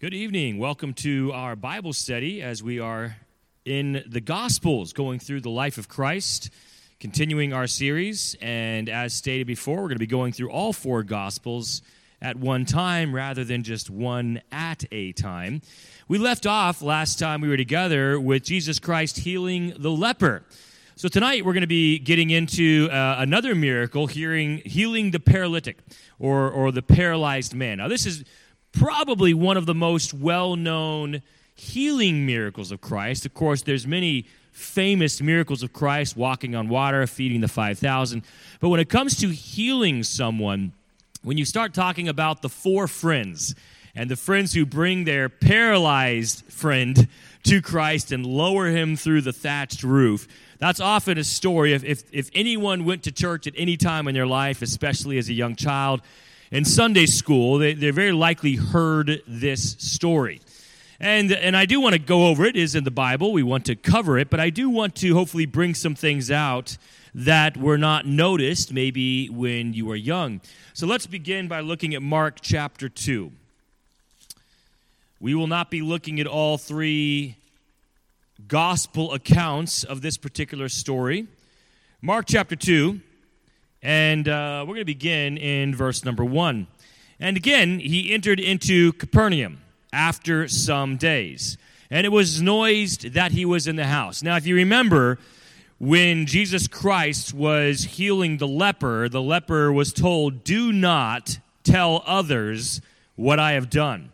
Good evening. Welcome to our Bible study as we are in the Gospels, going through the life of Christ, continuing our series. And as stated before, we're going to be going through all four Gospels at one time rather than just one at a time. We left off last time we were together with Jesus Christ healing the leper. So tonight we're going to be getting into uh, another miracle, hearing, healing the paralytic or, or the paralyzed man. Now, this is probably one of the most well-known healing miracles of Christ. Of course, there's many famous miracles of Christ, walking on water, feeding the 5,000. But when it comes to healing someone, when you start talking about the four friends and the friends who bring their paralyzed friend to Christ and lower him through the thatched roof, that's often a story. If, if, if anyone went to church at any time in their life, especially as a young child, in Sunday school, they, they very likely heard this story. And, and I do want to go over it. it is in the Bible. We want to cover it, but I do want to hopefully bring some things out that were not noticed maybe when you were young. So let's begin by looking at Mark chapter 2. We will not be looking at all three gospel accounts of this particular story. Mark chapter 2, and uh, we're going to begin in verse number one. And again, he entered into Capernaum after some days. And it was noised that he was in the house. Now, if you remember, when Jesus Christ was healing the leper, the leper was told, Do not tell others what I have done.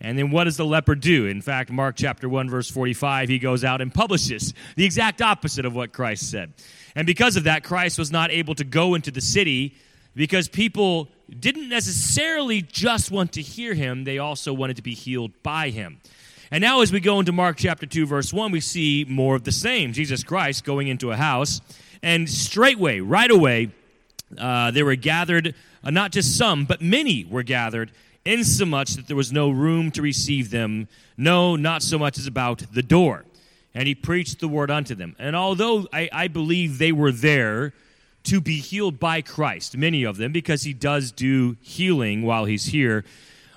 And then what does the leper do? In fact, Mark chapter 1, verse 45, he goes out and publishes the exact opposite of what Christ said. And because of that, Christ was not able to go into the city because people didn't necessarily just want to hear him, they also wanted to be healed by him. And now, as we go into Mark chapter 2, verse 1, we see more of the same. Jesus Christ going into a house, and straightway, right away, uh, there were gathered, uh, not just some, but many were gathered, insomuch that there was no room to receive them, no, not so much as about the door and he preached the word unto them. And although I, I, believe they were there to be healed by Christ, many of them, because he does do healing while he's here,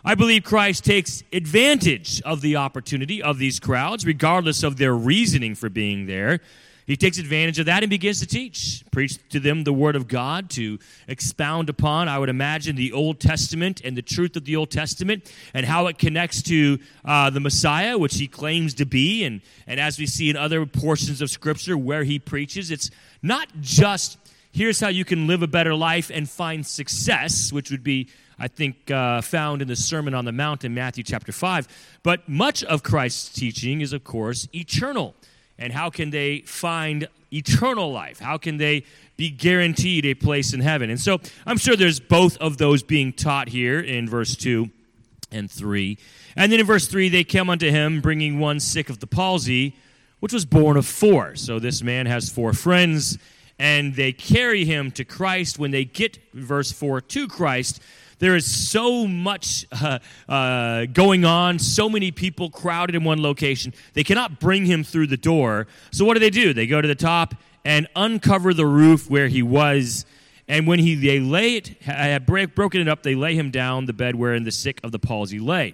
I believe Christ takes advantage of the opportunity of these crowds, regardless of their reasoning for being there, he takes advantage of that and begins to teach, preach to them the Word of God, to expound upon, I would imagine, the Old Testament and the truth of the Old Testament and how it connects to uh, the Messiah, which he claims to be. And, and as we see in other portions of Scripture where he preaches, it's not just here's how you can live a better life and find success, which would be I think, uh, found in the Sermon on the Mount in Matthew chapter 5. But much of Christ's teaching is, of course, eternal and how can they find eternal life? How can they be guaranteed a place in heaven? And so I'm sure there's both of those being taught here in verse 2 and 3. And then in verse 3, they come unto him, bringing one sick of the palsy, which was borne of four. So this man has four friends, and they carry him to Christ. When they get, verse 4, to Christ, there is so much uh, uh, going on, so many people crowded in one location. They cannot bring him through the door. So what do they do? They go to the top and uncover the roof where he was. And when he they lay it, had broken it up, they lay him down the bed wherein the sick of the palsy lay.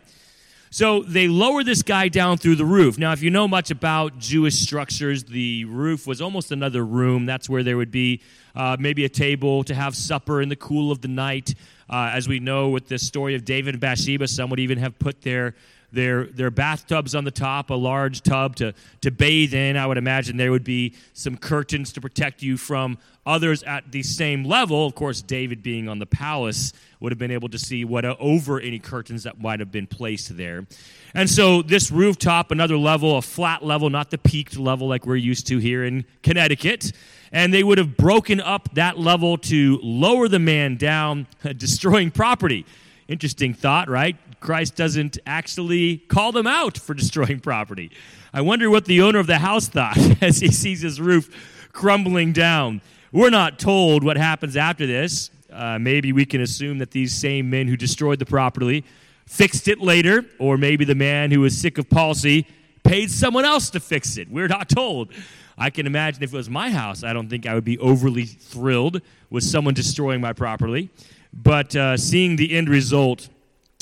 So they lower this guy down through the roof. Now, if you know much about Jewish structures, the roof was almost another room. That's where there would be uh, maybe a table to have supper in the cool of the night. Uh, as we know with the story of David and Bathsheba, some would even have put their their their bathtubs on the top, a large tub to to bathe in. I would imagine there would be some curtains to protect you from others at the same level. Of course, David being on the palace would have been able to see what uh, over any curtains that might have been placed there. And so this rooftop, another level, a flat level, not the peaked level like we're used to here in Connecticut and they would have broken up that level to lower the man down, destroying property. Interesting thought, right? Christ doesn't actually call them out for destroying property. I wonder what the owner of the house thought as he sees his roof crumbling down. We're not told what happens after this. Uh, maybe we can assume that these same men who destroyed the property fixed it later, or maybe the man who was sick of palsy paid someone else to fix it. We're not told. I can imagine if it was my house, I don't think I would be overly thrilled with someone destroying my property. But uh, seeing the end result,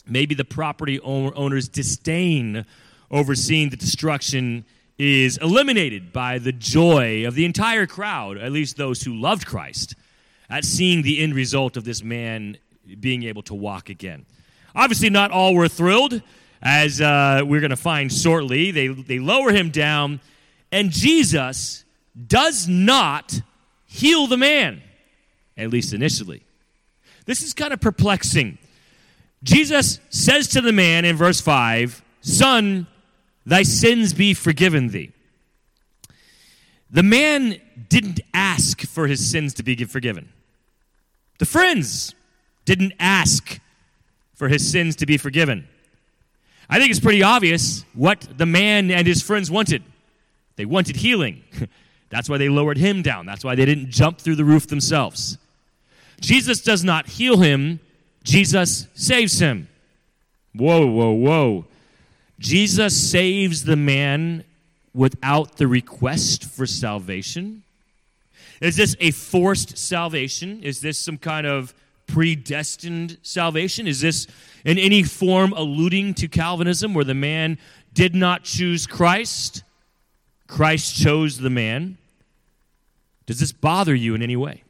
Maybe the property owner's disdain overseeing the destruction is eliminated by the joy of the entire crowd, at least those who loved Christ, at seeing the end result of this man being able to walk again. Obviously, not all were thrilled, as uh, we're going to find shortly. They, they lower him down, and Jesus does not heal the man, at least initially. This is kind of perplexing. Jesus says to the man in verse 5, Son, thy sins be forgiven thee. The man didn't ask for his sins to be forgiven. The friends didn't ask for his sins to be forgiven. I think it's pretty obvious what the man and his friends wanted. They wanted healing. That's why they lowered him down. That's why they didn't jump through the roof themselves. Jesus does not heal him, Jesus saves him. Whoa, whoa, whoa. Jesus saves the man without the request for salvation? Is this a forced salvation? Is this some kind of predestined salvation? Is this in any form alluding to Calvinism where the man did not choose Christ? Christ chose the man. Does this bother you in any way?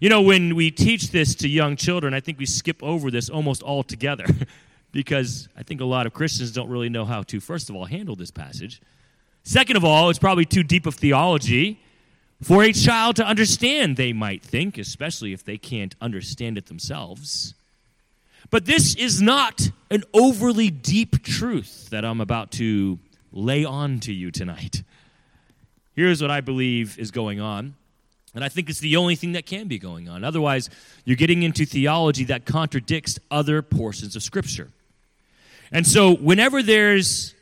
You know, when we teach this to young children, I think we skip over this almost altogether because I think a lot of Christians don't really know how to, first of all, handle this passage. Second of all, it's probably too deep of theology for a child to understand, they might think, especially if they can't understand it themselves. But this is not an overly deep truth that I'm about to lay on to you tonight. Here's what I believe is going on. And I think it's the only thing that can be going on. Otherwise, you're getting into theology that contradicts other portions of Scripture. And so, whenever there's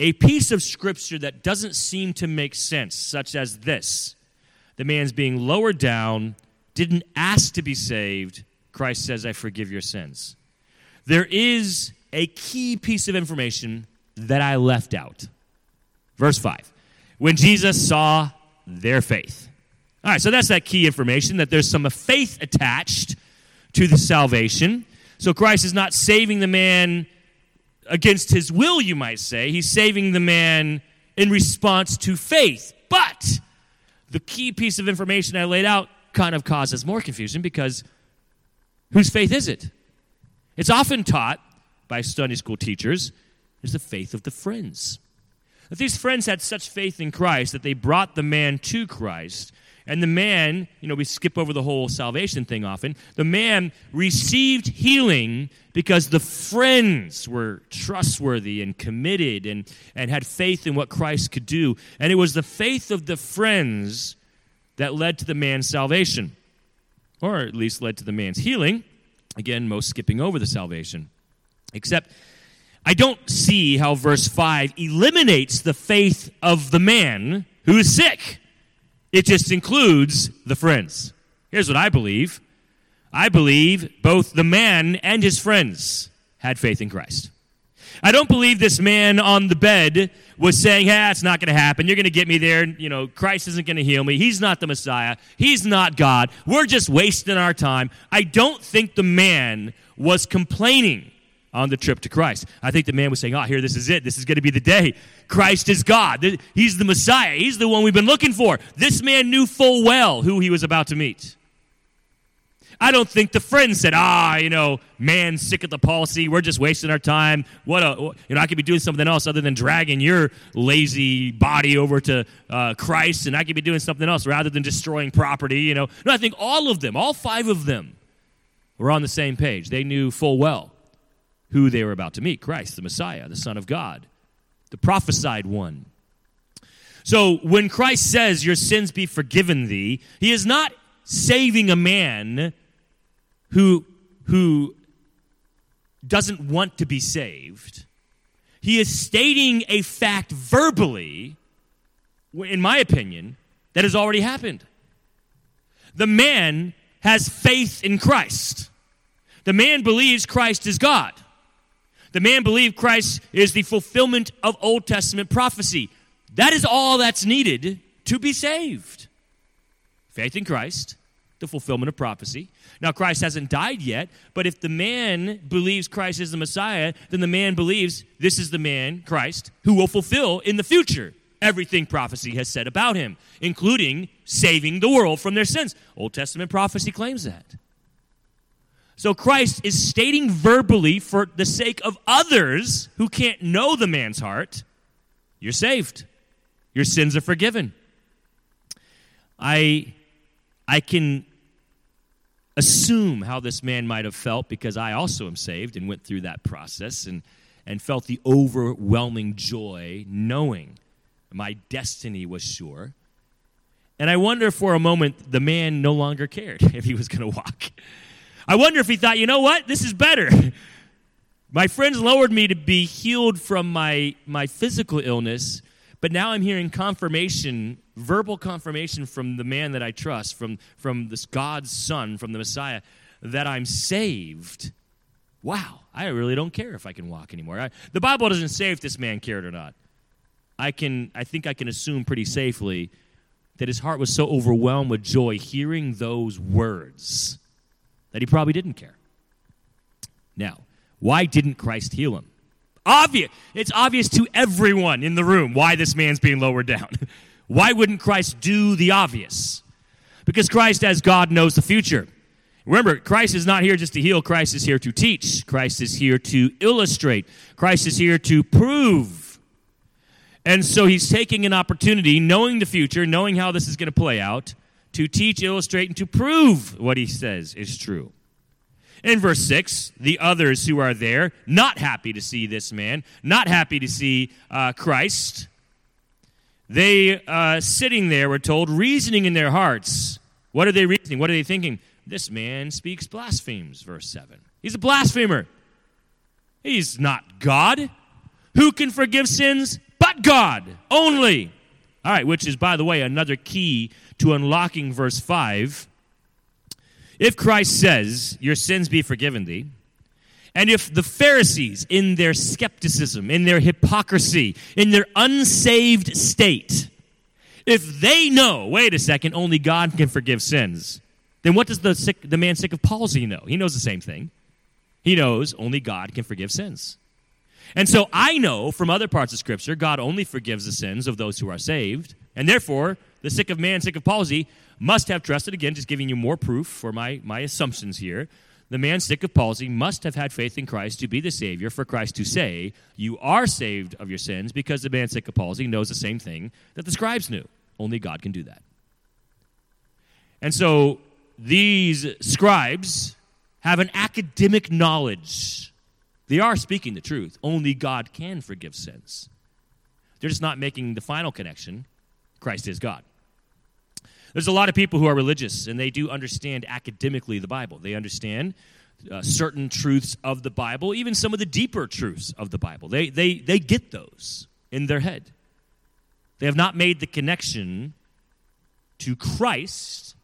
a piece of Scripture that doesn't seem to make sense, such as this the man's being lowered down, didn't ask to be saved, Christ says, I forgive your sins. There is a key piece of information that I left out. Verse 5 When Jesus saw their faith. All right, so that's that key information that there's some faith attached to the salvation. So Christ is not saving the man against his will, you might say. He's saving the man in response to faith. But the key piece of information I laid out kind of causes more confusion because whose faith is it? It's often taught by Sunday school teachers is the faith of the friends. That these friends had such faith in Christ that they brought the man to Christ. And the man, you know, we skip over the whole salvation thing often. The man received healing because the friends were trustworthy and committed and, and had faith in what Christ could do. And it was the faith of the friends that led to the man's salvation, or at least led to the man's healing. Again, most skipping over the salvation. Except I don't see how verse 5 eliminates the faith of the man who is sick. It just includes the friends. Here's what I believe I believe both the man and his friends had faith in Christ. I don't believe this man on the bed was saying, "Hey, it's not going to happen. You're going to get me there. You know, Christ isn't going to heal me. He's not the Messiah. He's not God. We're just wasting our time." I don't think the man was complaining on the trip to Christ. I think the man was saying, Oh, here, this is it. This is going to be the day. Christ is God. He's the Messiah. He's the one we've been looking for. This man knew full well who he was about to meet. I don't think the friend said, ah, you know, man, sick of the palsy. We're just wasting our time. What a, you know, I could be doing something else other than dragging your lazy body over to uh, Christ, and I could be doing something else rather than destroying property, you know. No, I think all of them, all five of them, were on the same page. They knew full well who they were about to meet Christ, the Messiah, the Son of God, the prophesied one. So when Christ says, Your sins be forgiven thee, he is not saving a man who, who doesn't want to be saved. He is stating a fact verbally, in my opinion, that has already happened. The man has faith in Christ. The man believes Christ is God. The man believed Christ is the fulfillment of Old Testament prophecy. That is all that's needed to be saved. Faith in Christ, the fulfillment of prophecy. Now, Christ hasn't died yet, but if the man believes Christ is the Messiah, then the man believes this is the man, Christ, who will fulfill in the future everything prophecy has said about him, including saving the world from their sins. Old Testament prophecy claims that. So Christ is stating verbally for the sake of others who can't know the man's heart, you're saved. Your sins are forgiven. I I can assume how this man might have felt because I also am saved and went through that process and and felt the overwhelming joy knowing my destiny was sure. And I wonder for a moment the man no longer cared if he was going to walk. I wonder if he thought, you know what? This is better. My friends lowered me to be healed from my, my physical illness, but now I'm hearing confirmation, verbal confirmation from the man that I trust, from, from this God's Son, from the Messiah, that I'm saved. Wow, I really don't care if I can walk anymore. I, the Bible doesn't say if this man cared or not. I can I think I can assume pretty safely that his heart was so overwhelmed with joy hearing those words that he probably didn't care. Now, why didn't Christ heal him? Obvious. It's obvious to everyone in the room why this man's being lowered down. why wouldn't Christ do the obvious? Because Christ, as God, knows the future. Remember, Christ is not here just to heal, Christ is here to teach. Christ is here to illustrate. Christ is here to prove. And so he's taking an opportunity, knowing the future, knowing how this is going to play out, to teach, illustrate, and to prove what he says is true. In verse 6, the others who are there, not happy to see this man, not happy to see uh, Christ, they uh, sitting there, we're told, reasoning in their hearts. What are they reasoning? What are they thinking? This man speaks blasphemies, verse 7. He's a blasphemer. He's not God. Who can forgive sins but God only? All right, which is, by the way, another key to unlocking verse 5. If Christ says, Your sins be forgiven thee, and if the Pharisees, in their skepticism, in their hypocrisy, in their unsaved state, if they know, wait a second, only God can forgive sins, then what does the, sick, the man sick of palsy know? He knows the same thing. He knows only God can forgive sins. And so I know from other parts of Scripture, God only forgives the sins of those who are saved. And therefore, the sick of man, sick of palsy, must have trusted, again, just giving you more proof for my, my assumptions here. The man sick of palsy must have had faith in Christ to be the Savior, for Christ to say, You are saved of your sins, because the man sick of palsy knows the same thing that the scribes knew. Only God can do that. And so these scribes have an academic knowledge. They are speaking the truth. Only God can forgive sins. They're just not making the final connection Christ is God. There's a lot of people who are religious and they do understand academically the Bible. They understand uh, certain truths of the Bible, even some of the deeper truths of the Bible. They, they, they get those in their head. They have not made the connection to Christ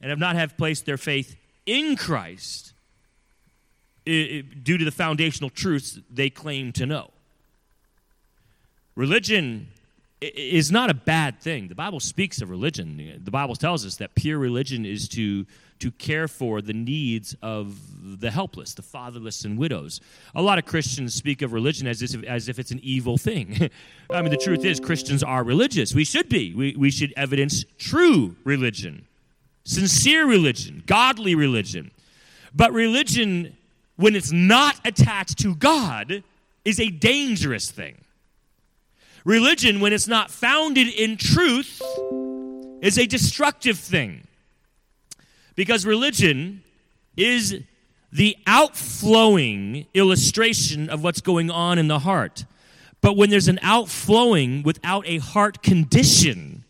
and have not have placed their faith in Christ due to the foundational truths they claim to know. Religion is not a bad thing. The Bible speaks of religion. The Bible tells us that pure religion is to to care for the needs of the helpless, the fatherless, and widows. A lot of Christians speak of religion as if, as if it's an evil thing. I mean, the truth is, Christians are religious. We should be. We, we should evidence true religion, sincere religion, godly religion. But religion, when it's not attached to God, is a dangerous thing. Religion, when it's not founded in truth, is a destructive thing. Because religion is the outflowing illustration of what's going on in the heart. But when there's an outflowing without a heart condition,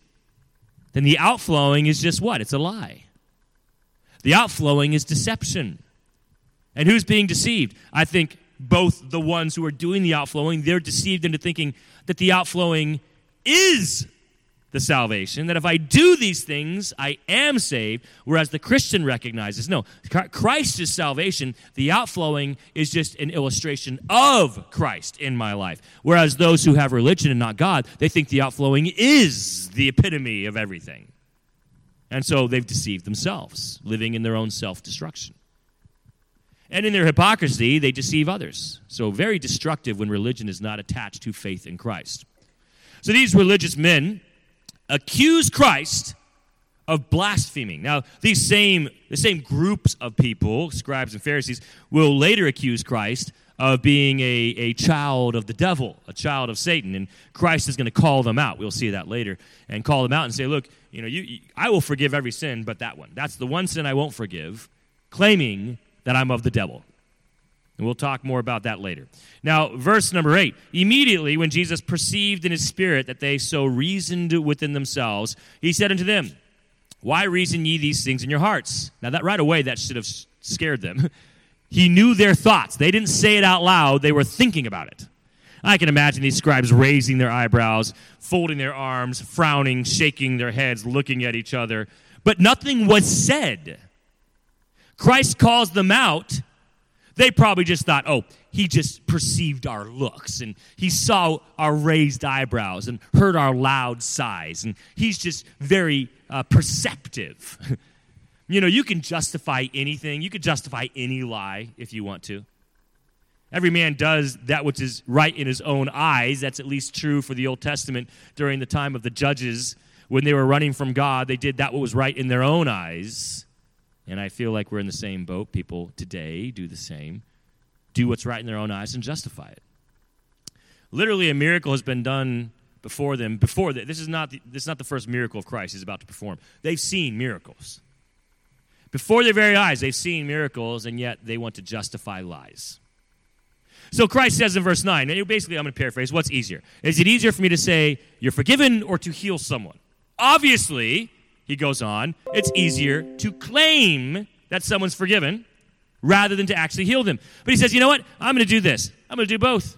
then the outflowing is just what? It's a lie. The outflowing is deception. And who's being deceived? I think both the ones who are doing the outflowing, they're deceived into thinking that the outflowing is the salvation, that if I do these things, I am saved, whereas the Christian recognizes no, Christ is salvation. The outflowing is just an illustration of Christ in my life. Whereas those who have religion and not God, they think the outflowing is the epitome of everything. And so they've deceived themselves, living in their own self destruction. And in their hypocrisy, they deceive others. So, very destructive when religion is not attached to faith in Christ. So, these religious men accuse Christ of blaspheming. Now, these same, the same groups of people, scribes and Pharisees, will later accuse Christ of being a, a child of the devil, a child of Satan. And Christ is going to call them out. We'll see that later. And call them out and say, look, you know, you, you, I will forgive every sin but that one. That's the one sin I won't forgive, claiming that I'm of the devil. And we'll talk more about that later. Now, verse number eight. Immediately, when Jesus perceived in his spirit that they so reasoned within themselves, he said unto them, Why reason ye these things in your hearts? Now, that right away, that should have scared them. He knew their thoughts. They didn't say it out loud, they were thinking about it. I can imagine these scribes raising their eyebrows, folding their arms, frowning, shaking their heads, looking at each other. But nothing was said. Christ calls them out. They probably just thought, oh, he just perceived our looks and he saw our raised eyebrows and heard our loud sighs. And he's just very uh, perceptive. You know, you can justify anything, you can justify any lie if you want to. Every man does that which is right in his own eyes. That's at least true for the Old Testament during the time of the judges. When they were running from God, they did that what was right in their own eyes. And I feel like we're in the same boat. People today do the same. Do what's right in their own eyes and justify it. Literally, a miracle has been done before them. Before this is not the, this is not the first miracle of Christ he's about to perform. They've seen miracles. Before their very eyes, they've seen miracles, and yet they want to justify lies. So Christ says in verse 9, and basically I'm going to paraphrase, what's easier? Is it easier for me to say, you're forgiven, or to heal someone? Obviously, he goes on, it's easier to claim that someone's forgiven rather than to actually heal them. But he says, you know what? I'm going to do this. I'm going to do both.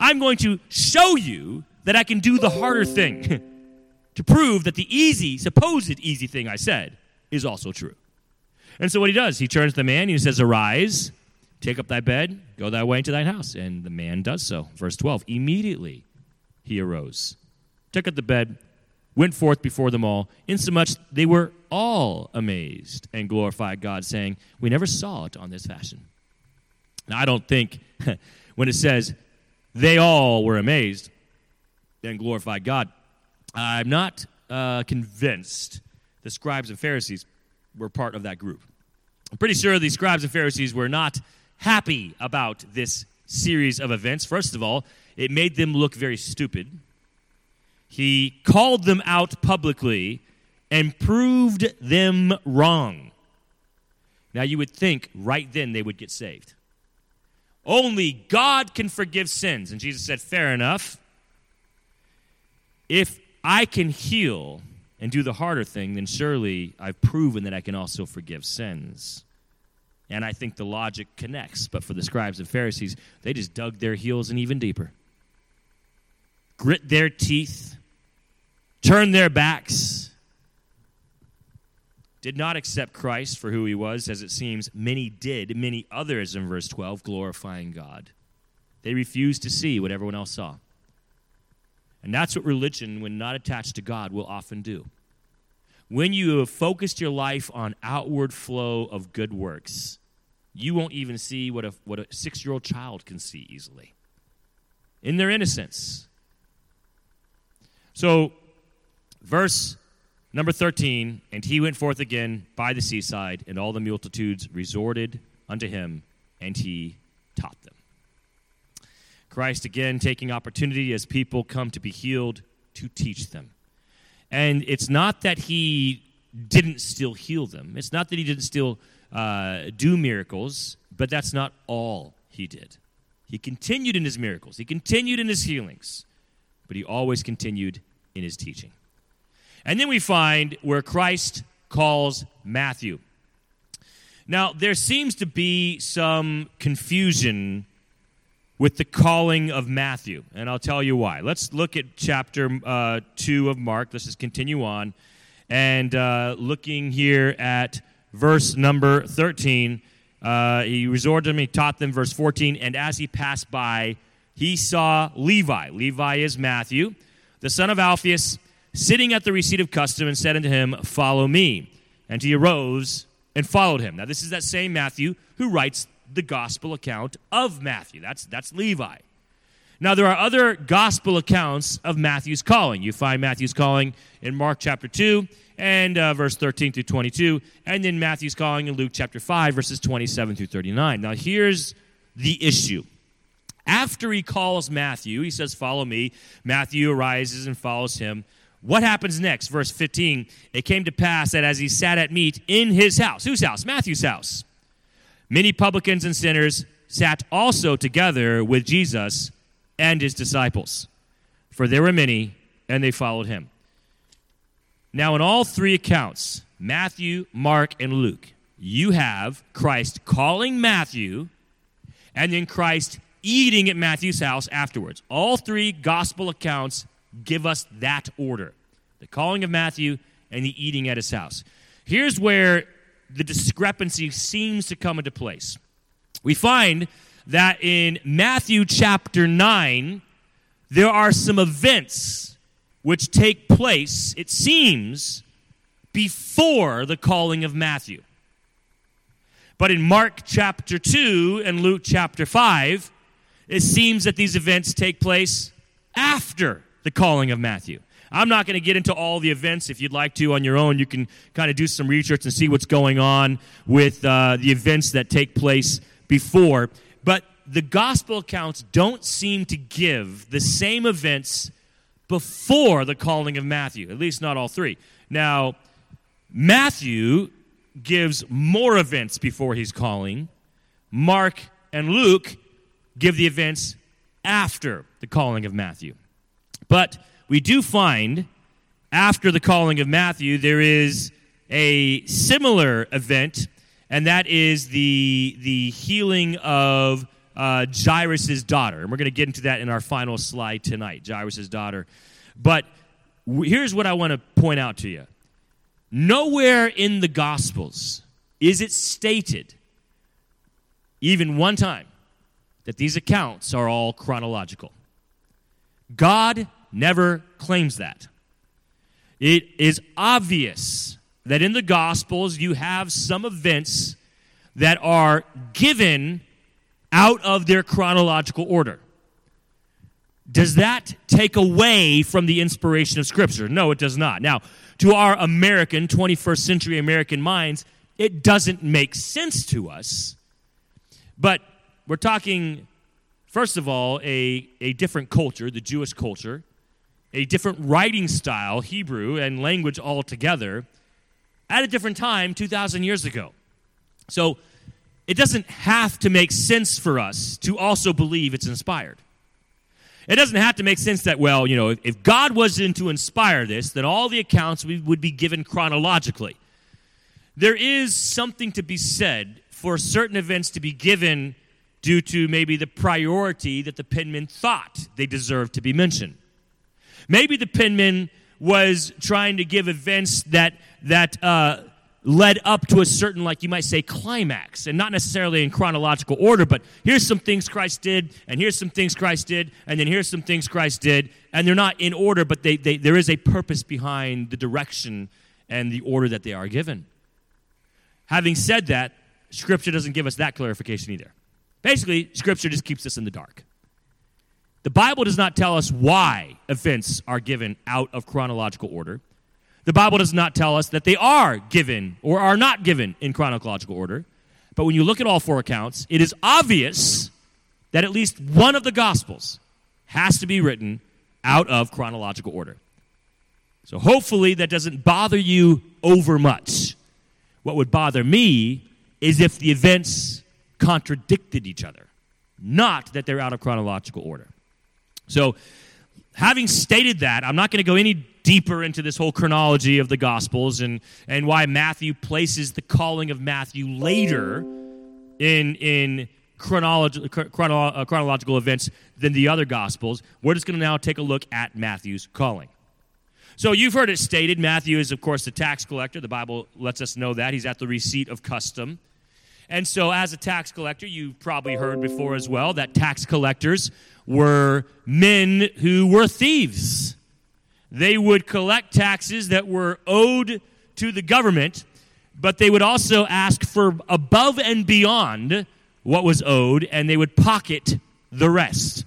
I'm going to show you that I can do the harder thing to prove that the easy, supposed easy thing I said is also true. And so what he does, he turns to the man and he says, Arise, take up thy bed, go thy way into thine house. And the man does so. Verse 12 Immediately he arose, took up the bed, went forth before them all, insomuch they were all amazed and glorified God, saying, We never saw it on this fashion. Now, I don't think when it says they all were amazed and glorified God, I'm not uh, convinced the scribes and Pharisees were part of that group. I'm pretty sure the scribes and Pharisees were not happy about this series of events. First of all, it made them look very stupid. He called them out publicly and proved them wrong. Now, you would think right then they would get saved. Only God can forgive sins. And Jesus said, Fair enough. If I can heal and do the harder thing, then surely I've proven that I can also forgive sins. And I think the logic connects. But for the scribes and Pharisees, they just dug their heels in even deeper. Grit their teeth, turned their backs, did not accept Christ for who he was, as it seems many did, many others in verse 12, glorifying God. They refused to see what everyone else saw. And that's what religion, when not attached to God, will often do. When you have focused your life on outward flow of good works, you won't even see what a, what a six year old child can see easily in their innocence. So, verse number 13 And he went forth again by the seaside, and all the multitudes resorted unto him, and he taught them. Christ again taking opportunity as people come to be healed to teach them. And it's not that he didn't still heal them, it's not that he didn't still uh, do miracles, but that's not all he did. He continued in his miracles, he continued in his healings, but he always continued in his teaching. And then we find where Christ calls Matthew. Now, there seems to be some confusion with the calling of Matthew. And I'll tell you why. Let's look at chapter uh, 2 of Mark. Let's just continue on. And uh, looking here at verse number 13, uh, he resorted to them, he taught them, verse 14. And as he passed by, he saw Levi. Levi is Matthew, the son of Alphaeus, sitting at the receipt of custom and said unto him, Follow me. And he arose and followed him. Now, this is that same Matthew who writes the gospel account of Matthew. That's, that's Levi. Now, there are other gospel accounts of Matthew's calling. You find Matthew's calling in Mark chapter 2 and uh, verse 13 through 22, and then Matthew's calling in Luke chapter 5, verses 27 through 39. Now, here's the issue. After he calls Matthew, he says, Follow me. Matthew arises and follows him. What happens next? Verse 15 It came to pass that as he sat at meat in his house, whose house? Matthew's house, many publicans and sinners sat also together with Jesus and his disciples. For there were many, and they followed him. Now, in all three accounts, Matthew, Mark, and Luke, you have Christ calling Matthew and then Christ eating at Matthew's house afterwards. All three gospel accounts give us that order the calling of Matthew and the eating at his house. Here's where the discrepancy seems to come into place. We find that in Matthew chapter 9, there are some events which take place, it seems, before the calling of Matthew. But in Mark chapter 2 and Luke chapter 5, it seems that these events take place after the calling of Matthew. I'm not going to get into all the events. If you'd like to on your own, you can kind of do some research and see what's going on with uh, the events that take place before. But the gospel accounts don't seem to give the same events before the calling of Matthew, at least not all three. Now, Matthew gives more events before he's calling, Mark and Luke give the events after the calling of Matthew. But we do find after the calling of Matthew, there is a similar event, and that is the, the healing of uh, Jairus' daughter. And we're going to get into that in our final slide tonight, Jairus' daughter. But w- here's what I want to point out to you nowhere in the Gospels is it stated, even one time, that these accounts are all chronological. God never claims that. It is obvious that in the Gospels you have some events that are given out of their chronological order. Does that take away from the inspiration of Scripture? No, it does not. Now, to our American, 21st century American minds, it doesn't make sense to us. But we're talking, first of all, a, a different culture, the Jewish culture, a different writing style, Hebrew, and language altogether, at a different time 2,000 years ago. So it doesn't have to make sense for us to also believe it's inspired. It doesn't have to make sense that, well, you know, if, God wasn't to inspire this, then all the accounts would be given chronologically. There is something to be said for certain events to be given due to maybe the priority that the penman thought they deserved to be mentioned. Maybe the penman was trying to give events that that uh, led up to a certain, like you might say, climax, and not necessarily in chronological order, but here's some things Christ did, and here's some things Christ did, and then here's some things Christ did, and they're not in order, but they, they, there is a purpose behind the direction and the order that they are given. Having said that, Scripture doesn't give us that clarification either. Basically, Scripture just keeps us in the dark. The Bible does not tell us why events are given out of chronological order. The Bible does not tell us that they are given or are not given in chronological order. But when you look at all four accounts, it is obvious that at least one of the Gospels has to be written out of chronological order. So hopefully that doesn't bother you over much. What would bother me is if the events contradicted each other, not that they're out of chronological order. So, having stated that, I'm not going to go any deeper into this whole chronology of the Gospels and, and why Matthew places the calling of Matthew later in, in chronology, chrono, uh, chronological events than the other Gospels. We're just going to now take a look at Matthew's calling. So you've heard it stated Matthew is, of course, the tax collector. The Bible lets us know that. He's at the receipt of custom. And so, as a tax collector, you've probably heard before as well that tax collectors were men who were thieves. They would collect taxes that were owed to the government, but they would also ask for above and beyond what was owed, and they would pocket the rest.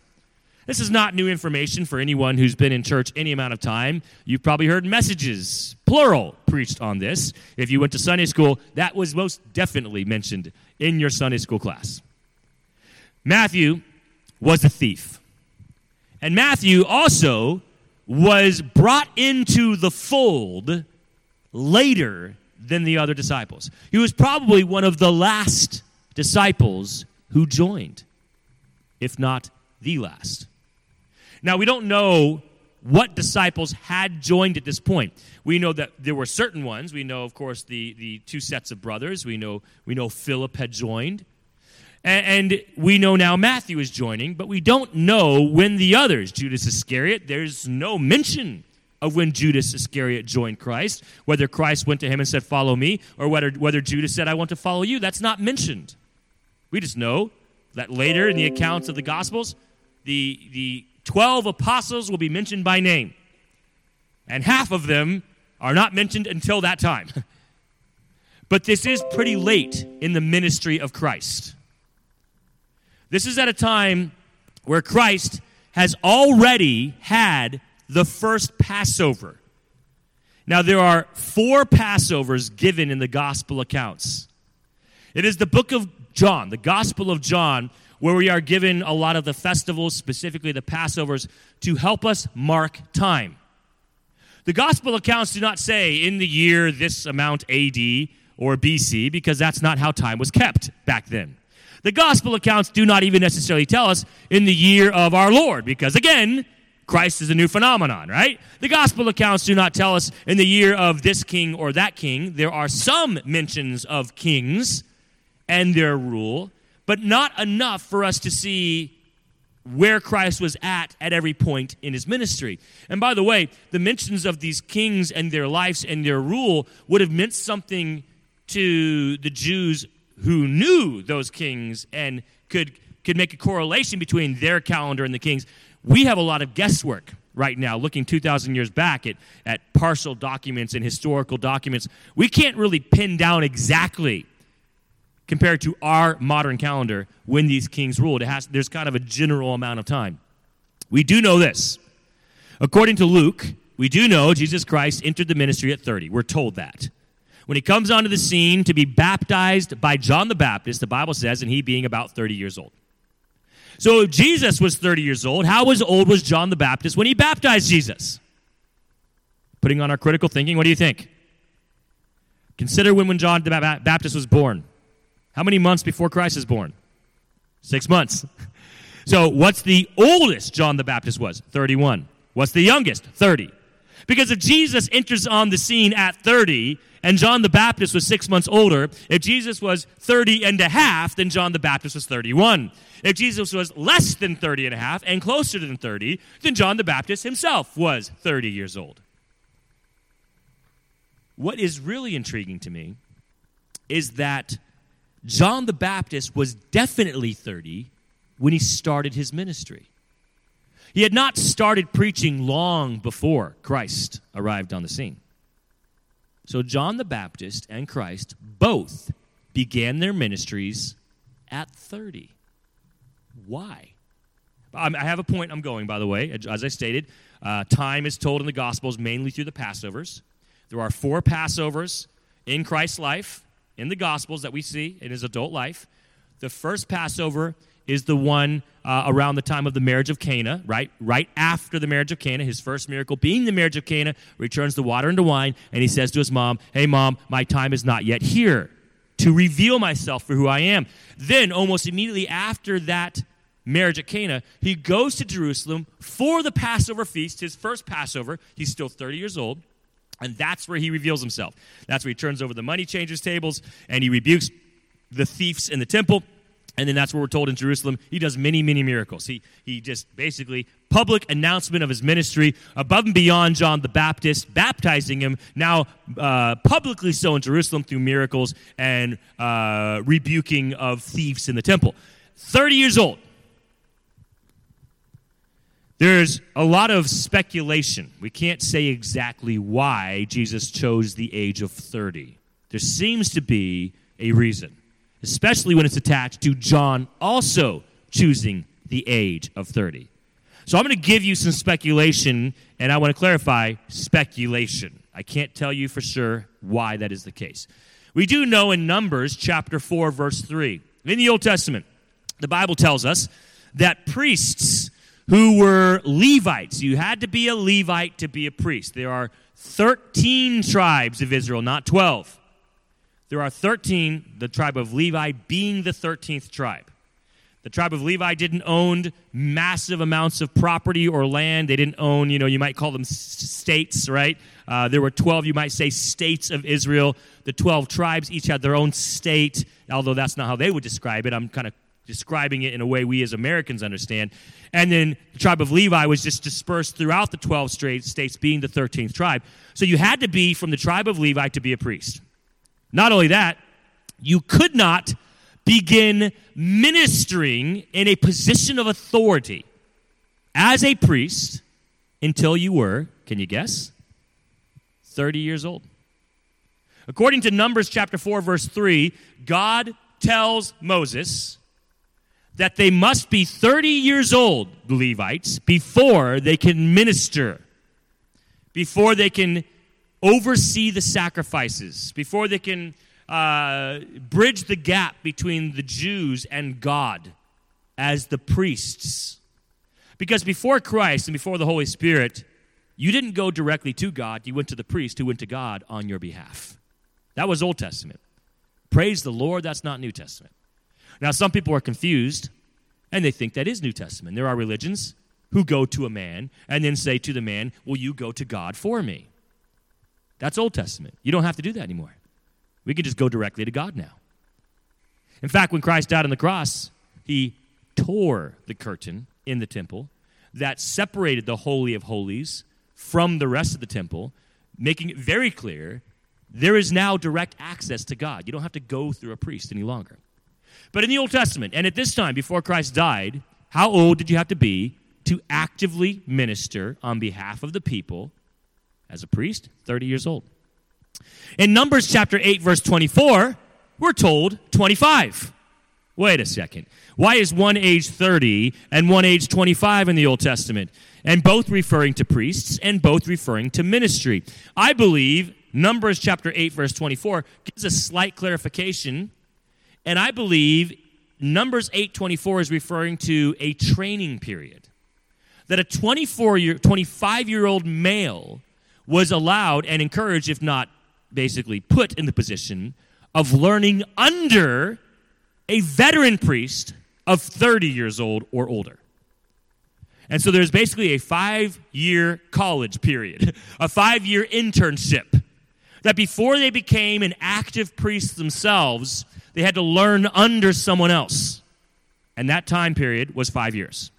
This is not new information for anyone who's been in church any amount of time. You've probably heard messages, plural, preached on this. If you went to Sunday school, that was most definitely mentioned in your Sunday school class. Matthew was a thief. And Matthew also was brought into the fold later than the other disciples. He was probably one of the last disciples who joined, if not the last. Now, we don't know what disciples had joined at this point. We know that there were certain ones. We know, of course, the, the two sets of brothers. We know, we know Philip had joined. And, and we know now Matthew is joining, but we don't know when the others, Judas Iscariot, there's no mention of when Judas Iscariot joined Christ, whether Christ went to him and said, Follow me, or whether, whether Judas said, I want to follow you. That's not mentioned. We just know that later in the accounts of the Gospels, the, the 12 apostles will be mentioned by name. And half of them are not mentioned until that time. but this is pretty late in the ministry of Christ. This is at a time where Christ has already had the first Passover. Now, there are four Passovers given in the gospel accounts. It is the book of John, the Gospel of John, where we are given a lot of the festivals, specifically the Passovers, to help us mark time. The gospel accounts do not say in the year this amount AD or BC because that's not how time was kept back then. The gospel accounts do not even necessarily tell us in the year of our Lord because, again, Christ is a new phenomenon, right? The gospel accounts do not tell us in the year of this king or that king. There are some mentions of kings and their rule, but not enough for us to see where Christ was at at every point in his ministry. And by the way, the mentions of these kings and their lives and their rule would have meant something to the Jews who knew those kings and could could make a correlation between their calendar and the kings. We have a lot of guesswork right now, looking 2,000 years back at, at partial documents and historical documents. We can't really pin down exactly compared to our modern calendar when these kings ruled. It has, there's kind of a general amount of time. We do know this. According to Luke, we do know Jesus Christ entered the ministry at 30. We're told that. When he comes onto the scene to be baptized by John the Baptist, the Bible says, and he being about 30 years old. So if Jesus was 30 years old, how was old was John the Baptist when he baptized Jesus? Putting on our critical thinking, what do you think? Consider when, when John the Baptist was born. How many months before Christ is born? Six months. So, what's the oldest John the Baptist was? 31. What's the youngest? 30. Because if Jesus enters on the scene at 30 and John the Baptist was six months older, if Jesus was 30 and a half, then John the Baptist was 31. If Jesus was less than 30 and a half and closer than 30, then John the Baptist himself was 30 years old. What is really intriguing to me is that John the Baptist was definitely 30 when he started his ministry. He had not started preaching long before Christ arrived on the scene. So, John the Baptist and Christ both began their ministries at 30. Why? I have a point I'm going, by the way. As I stated, uh, time is told in the Gospels mainly through the Passovers. There are four Passovers in Christ's life in the Gospels that we see in his adult life. The first Passover is the one uh, around the time of the marriage of Cana, right? Right after the marriage of Cana, his first miracle being the marriage of Cana, returns the water into wine, and he says to his mom, Hey, mom, my time is not yet here to reveal myself for who I am. Then, almost immediately after that marriage at Cana, he goes to Jerusalem for the Passover feast, his first Passover. He's still 30 years old. And that's where he reveals himself. That's where he turns over the money changers' tables and he rebukes the thieves in the temple. And then that's where we're told in Jerusalem, he does many, many miracles. He, he just basically public announcement of his ministry above and beyond John the Baptist, baptizing him, now uh, publicly so in Jerusalem through miracles and uh, rebuking of thieves in the temple. 30 years old. There's a lot of speculation. We can't say exactly why Jesus chose the age of 30. There seems to be a reason, especially when it's attached to John also choosing the age of 30. So I'm going to give you some speculation, and I want to clarify speculation. I can't tell you for sure why that is the case. We do know in Numbers chapter 4, verse 3, in the Old Testament, the Bible tells us that priests who were Levites, you had to be a Levite to be a priest. There are 13 tribes of Israel, not 12. There are 13, the tribe of Levi being the 13th tribe. The tribe of Levi didn't own massive amounts of property or land. They didn't own, you know, you might call them states, right? Uh, there were 12, you might say, states of Israel. The 12 tribes each had their own state, although that's not how they would describe it. I'm kind of describing it in a way we as Americans understand. And then the tribe of Levi was just dispersed throughout the 12 states, being the 13th tribe. So you had to be from the tribe of Levi to be a priest. Not only that, you could not begin ministering in a position of authority as a priest until you were, can you guess? 30 years old. According to Numbers chapter 4, verse 3, God tells Moses that they must be 30 years old, Levites, before they can minister, before they can oversee the sacrifices, before they can uh, bridge the gap between the Jews and God as the priests. Because before Christ and before the Holy Spirit, you didn't go directly to God, you went to the priest who went to God on your behalf. That was Old Testament. Praise the Lord, that's not New Testament. Now, some people are confused and they think that is New Testament. There are religions who go to a man and then say to the man, Will you go to God for me? That's Old Testament. You don't have to do that anymore. We can just go directly to God now. In fact, when Christ died on the cross, he tore the curtain in the temple that separated the Holy of Holies from the rest of the temple, making it very clear there is now direct access to God. You don't have to go through a priest any longer. But in the Old Testament, and at this time, before Christ died, how old did you have to be to actively minister on behalf of the people as a priest? 30 years old. In Numbers chapter 8, verse 24, we're told 25. Wait a second. Why is one age 30 and one age 25 in the Old Testament? And both referring to priests and both referring to ministry. I believe Numbers chapter 8, verse 24 gives a slight clarification. And I believe Numbers 8:24 is referring to a training period. That a 24 year 25 year old male was allowed and encouraged, if not basically put in the position of learning under a veteran priest of 30 years old or older. And so there's basically a five year college period, a five year internship. That before they became an active priest themselves, they had to learn under someone else. And that time period was five years.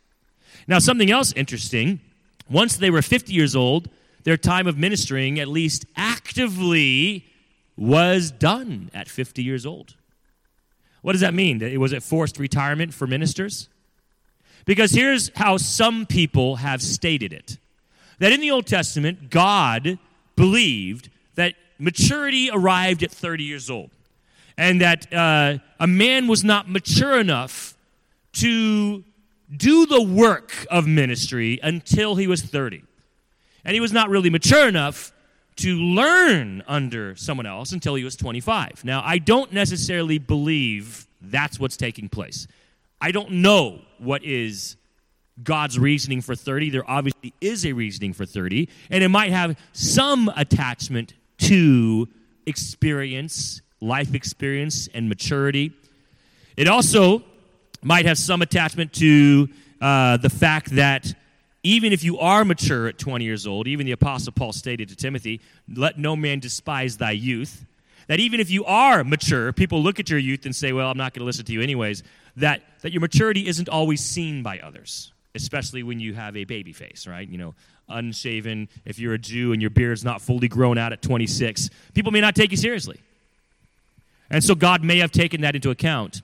Now, something else interesting once they were 50 years old, their time of ministering, at least actively, was done at 50 years old. What does that mean? Was it forced retirement for ministers? Because here's how some people have stated it that in the Old Testament, God believed that maturity arrived at 30 years old, and that uh, a man was not mature enough to do the work of ministry until he was 30. And he was not really mature enough to learn under someone else until he was 25. Now, I don't necessarily believe that's what's taking place. I don't know what is God's reasoning for 30. There obviously is a reasoning for 30, and it might have some attachment to experience, life experience, and maturity. It also might have some attachment to uh, the fact that even if you are mature at 20 years old, even the Apostle Paul stated to Timothy, let no man despise thy youth. That even if you are mature, people look at your youth and say, well, I'm not going to listen to you anyways. That, that your maturity isn't always seen by others, especially when you have a baby face, right? You know, unshaven, if you're a Jew and your beard's not fully grown out at 26, people may not take you seriously. And so God may have taken that into account.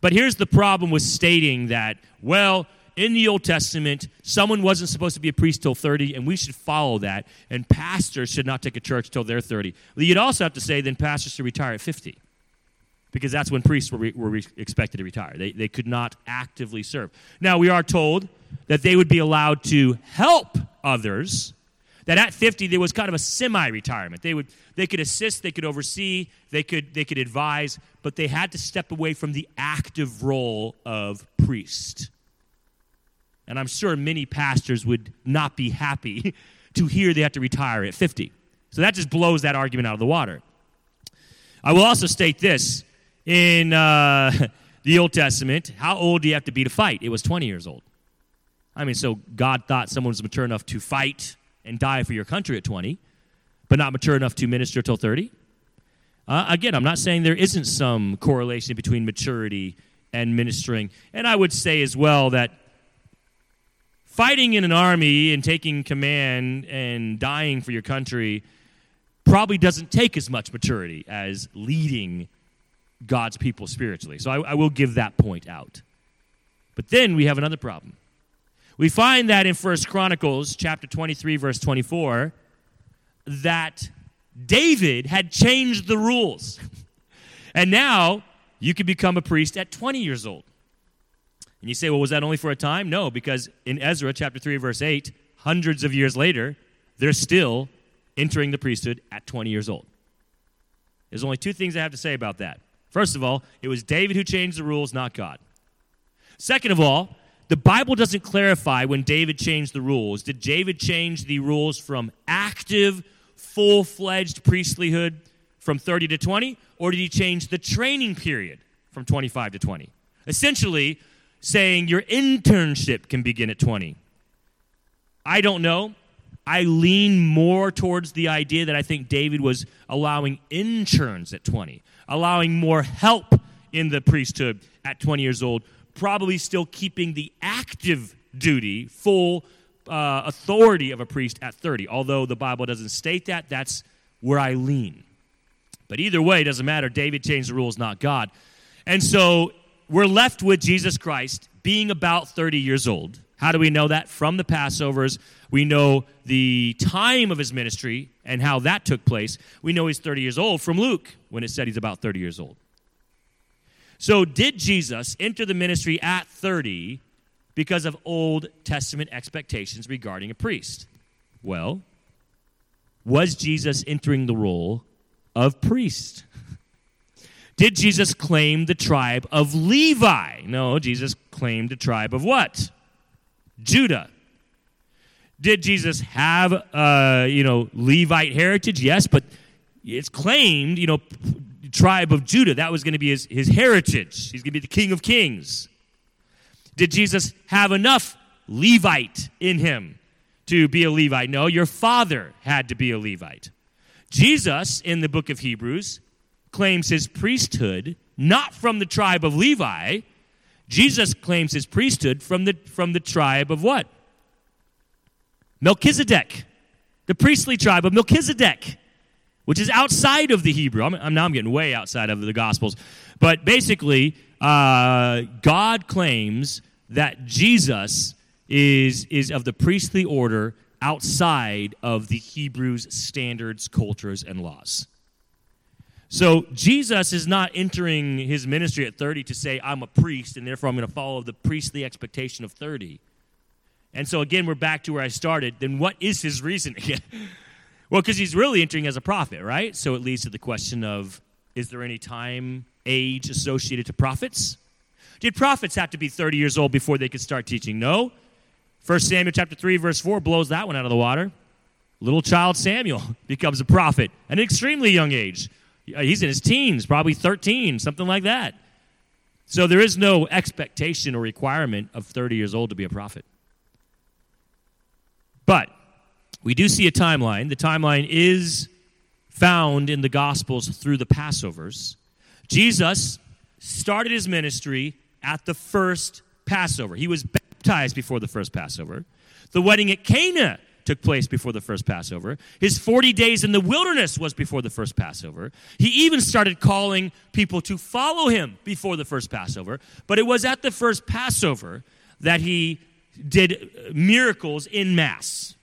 But here's the problem with stating that, well, in the Old Testament, someone wasn't supposed to be a priest till 30, and we should follow that. And pastors should not take a church till they're 30. You'd also have to say then pastors should retire at 50, because that's when priests were, re- were re- expected to retire. They, they could not actively serve. Now, we are told that they would be allowed to help others. That at 50 there was kind of a semi-retirement. They would they could assist, they could oversee, they could they could advise, but they had to step away from the active role of priest. And I'm sure many pastors would not be happy to hear they have to retire at 50. So that just blows that argument out of the water. I will also state this in uh, the Old Testament how old do you have to be to fight? It was 20 years old. I mean, so God thought someone was mature enough to fight and die for your country at 20, but not mature enough to minister till 30. Uh, again, I'm not saying there isn't some correlation between maturity and ministering. And I would say as well that fighting in an army and taking command and dying for your country probably doesn't take as much maturity as leading God's people spiritually. So I, I will give that point out. But then we have another problem. We find that in First Chronicles chapter 23 verse 24 that David had changed the rules. and now you could become a priest at 20 years old. And you say, well, was that only for a time? No, because in Ezra chapter 3 verse 8, hundreds of years later, they're still entering the priesthood at 20 years old. There's only two things I have to say about that. First of all, it was David who changed the rules, not God. Second of all, the Bible doesn't clarify when David changed the rules. Did David change the rules from active, full fledged priestlyhood from 30 to 20, or did he change the training period from 25 to 20? Essentially, saying your internship can begin at 20. I don't know. I lean more towards the idea that I think David was allowing interns at 20, allowing more help in the priesthood at 20 years old, probably still keeping the active duty, full uh, authority of a priest at 30. Although the Bible doesn't state that, that's where I lean. But either way, it doesn't matter. David changed the rules, not God. And so we're left with Jesus Christ being about 30 years old. How do we know that? From the Passovers. We know the time of his ministry and how that took place. We know he's 30 years old from Luke when it said he's about 30 years old. So, did Jesus enter the ministry at 30 because of Old Testament expectations regarding a priest? Well, was Jesus entering the role of priest? Did Jesus claim the tribe of Levi? No, Jesus claimed the tribe of what? Judah. Did Jesus have, uh, you know, Levite heritage? Yes, but it's claimed, you know, tribe of Judah. That was going to be his, his heritage. He's going to be the king of kings. Did Jesus have enough Levite in him to be a Levite? No, your father had to be a Levite. Jesus, in the book of Hebrews, claims his priesthood not from the tribe of Levi. Jesus claims his priesthood from the, from the tribe of what? Melchizedek, the priestly tribe of Melchizedek which is outside of the Hebrew. I'm, I'm, now I'm getting way outside of the Gospels. But basically, uh, God claims that Jesus is, is of the priestly order outside of the Hebrews' standards, cultures, and laws. So Jesus is not entering his ministry at 30 to say, I'm a priest, and therefore I'm going to follow the priestly expectation of 30. And so again, we're back to where I started. Then what is his reason again? Well, because he's really entering as a prophet, right? So it leads to the question of is there any time, age associated to prophets? Did prophets have to be 30 years old before they could start teaching? No. 1 Samuel chapter 3, verse 4 blows that one out of the water. Little child Samuel becomes a prophet at an extremely young age. Uh, he's in his teens, probably 13, something like that. So there is no expectation or requirement of 30 years old to be a prophet. But we do see a timeline. The timeline is found in the Gospels through the Passovers. Jesus started his ministry at the first Passover. He was baptized before the first Passover. The wedding at Cana took place before the first Passover. His 40 days in the wilderness was before the first Passover. He even started calling people to follow him before the first Passover. But it was at the first Passover that he did miracles in mass.